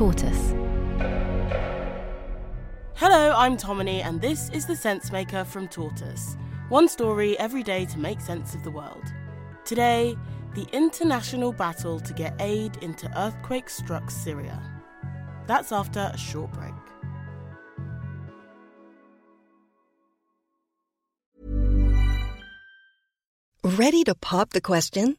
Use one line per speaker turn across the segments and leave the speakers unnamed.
Tortoise.
Hello, I'm Tomini, and this is the Sense Maker from Tortoise. One story every day to make sense of the world. Today, the international battle to get aid into earthquake struck Syria. That's after a short break.
Ready to pop the question?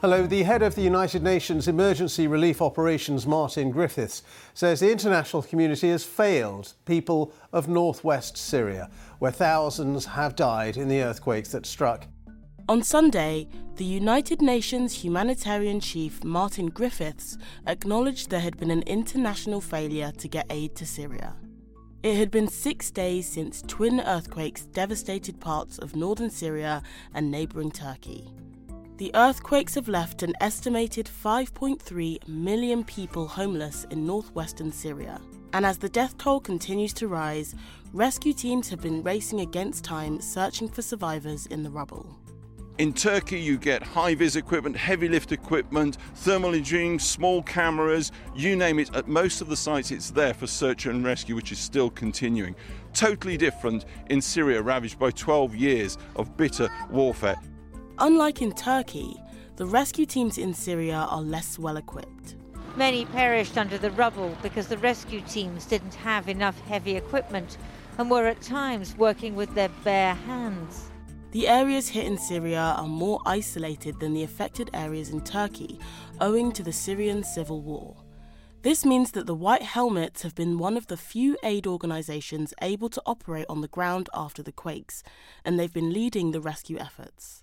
Hello. The head of the United Nations Emergency Relief Operations, Martin Griffiths, says the international community has failed people of northwest Syria, where thousands have died in the earthquakes that struck.
On Sunday, the United Nations humanitarian chief Martin Griffiths acknowledged there had been an international failure to get aid to Syria. It had been six days since twin earthquakes devastated parts of northern Syria and neighbouring Turkey. The earthquakes have left an estimated 5.3 million people homeless in northwestern Syria. And as the death toll continues to rise, rescue teams have been racing against time searching for survivors in the rubble.
In Turkey, you get high vis equipment, heavy lift equipment, thermal imaging, small cameras, you name it. At most of the sites, it's there for search and rescue, which is still continuing. Totally different in Syria, ravaged by 12 years of bitter warfare.
Unlike in Turkey, the rescue teams in Syria are less well equipped.
Many perished under the rubble because the rescue teams didn't have enough heavy equipment and were at times working with their bare hands.
The areas hit in Syria are more isolated than the affected areas in Turkey, owing to the Syrian civil war. This means that the White Helmets have been one of the few aid organisations able to operate on the ground after the quakes, and they've been leading the rescue efforts.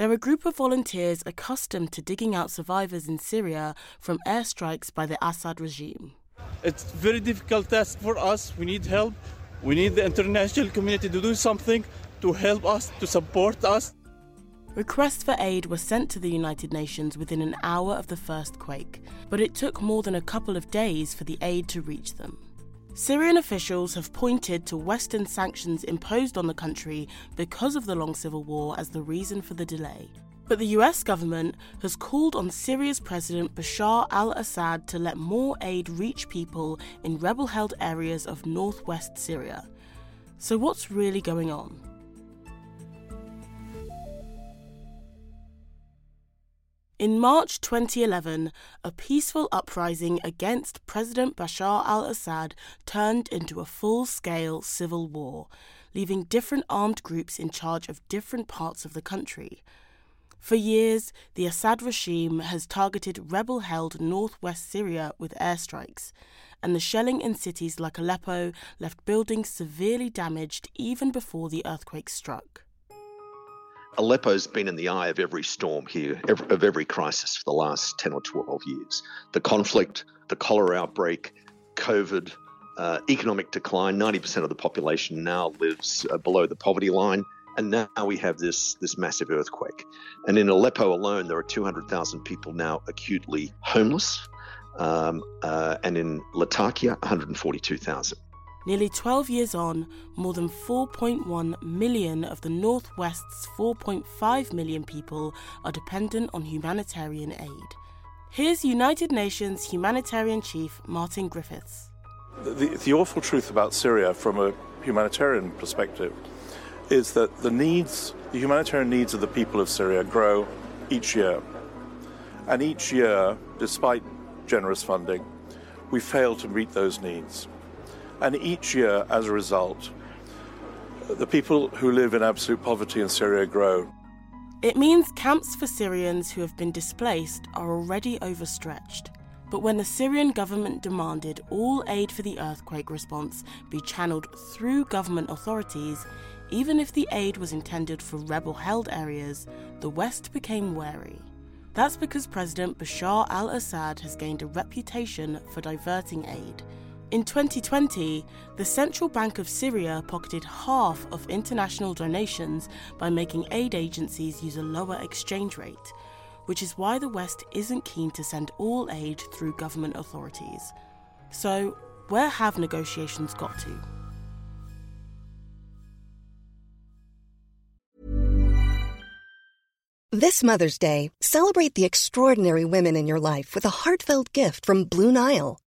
They're a group of volunteers accustomed to digging out survivors in Syria from airstrikes by the Assad regime.
It's a very difficult task for us. We need help. We need the international community to do something to help us, to support us.
Requests for aid were sent to the United Nations within an hour of the first quake, but it took more than a couple of days for the aid to reach them. Syrian officials have pointed to Western sanctions imposed on the country because of the long civil war as the reason for the delay. But the US government has called on Syria's President Bashar al Assad to let more aid reach people in rebel held areas of northwest Syria. So, what's really going on? In March 2011, a peaceful uprising against President Bashar al Assad turned into a full scale civil war, leaving different armed groups in charge of different parts of the country. For years, the Assad regime has targeted rebel held northwest Syria with airstrikes, and the shelling in cities like Aleppo left buildings severely damaged even before the earthquake struck.
Aleppo's been in the eye of every storm here, of every crisis for the last 10 or 12 years. The conflict, the cholera outbreak, COVID, uh, economic decline 90% of the population now lives uh, below the poverty line. And now we have this, this massive earthquake. And in Aleppo alone, there are 200,000 people now acutely homeless. Um, uh, and in Latakia, 142,000.
Nearly 12 years on, more than 4.1 million of the Northwest's 4.5 million people are dependent on humanitarian aid. Here's United Nations humanitarian chief Martin Griffiths.
The, the, the awful truth about Syria from a humanitarian perspective is that the needs, the humanitarian needs of the people of Syria grow each year. And each year, despite generous funding, we fail to meet those needs. And each year, as a result, the people who live in absolute poverty in Syria grow.
It means camps for Syrians who have been displaced are already overstretched. But when the Syrian government demanded all aid for the earthquake response be channeled through government authorities, even if the aid was intended for rebel held areas, the West became wary. That's because President Bashar al Assad has gained a reputation for diverting aid. In 2020, the Central Bank of Syria pocketed half of international donations by making aid agencies use a lower exchange rate, which is why the West isn't keen to send all aid through government authorities. So, where have negotiations got to?
This Mother's Day, celebrate the extraordinary women in your life with a heartfelt gift from Blue Nile.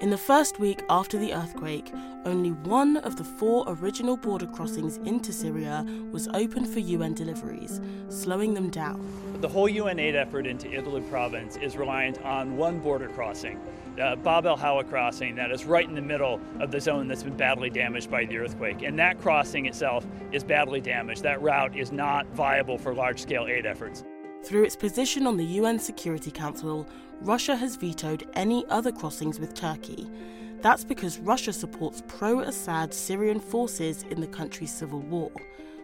In the first week after the earthquake, only one of the four original border crossings into Syria was open for UN deliveries, slowing them down.
The whole UN aid effort into Idlib province is reliant on one border crossing, uh, Bab el Hawa crossing, that is right in the middle of the zone that's been badly damaged by the earthquake. And that crossing itself is badly damaged. That route is not viable for large scale aid efforts.
Through its position on the UN Security Council, Russia has vetoed any other crossings with Turkey. That's because Russia supports pro Assad Syrian forces in the country's civil war.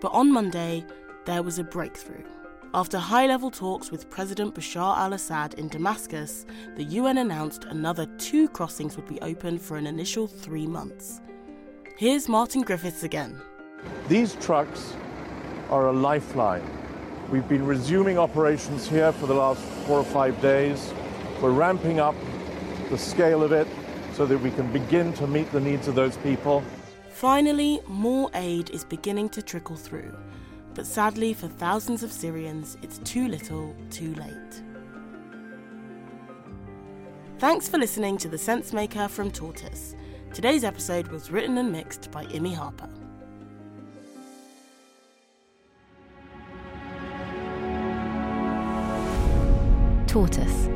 But on Monday, there was a breakthrough. After high level talks with President Bashar al Assad in Damascus, the UN announced another two crossings would be open for an initial three months. Here's Martin Griffiths again.
These trucks are a lifeline. We've been resuming operations here for the last four or five days. We're ramping up the scale of it so that we can begin to meet the needs of those people.
Finally, more aid is beginning to trickle through. But sadly, for thousands of Syrians, it's too little, too late. Thanks for listening to The Sense Maker from Tortoise. Today's episode was written and mixed by Imi Harper.
Tortoise.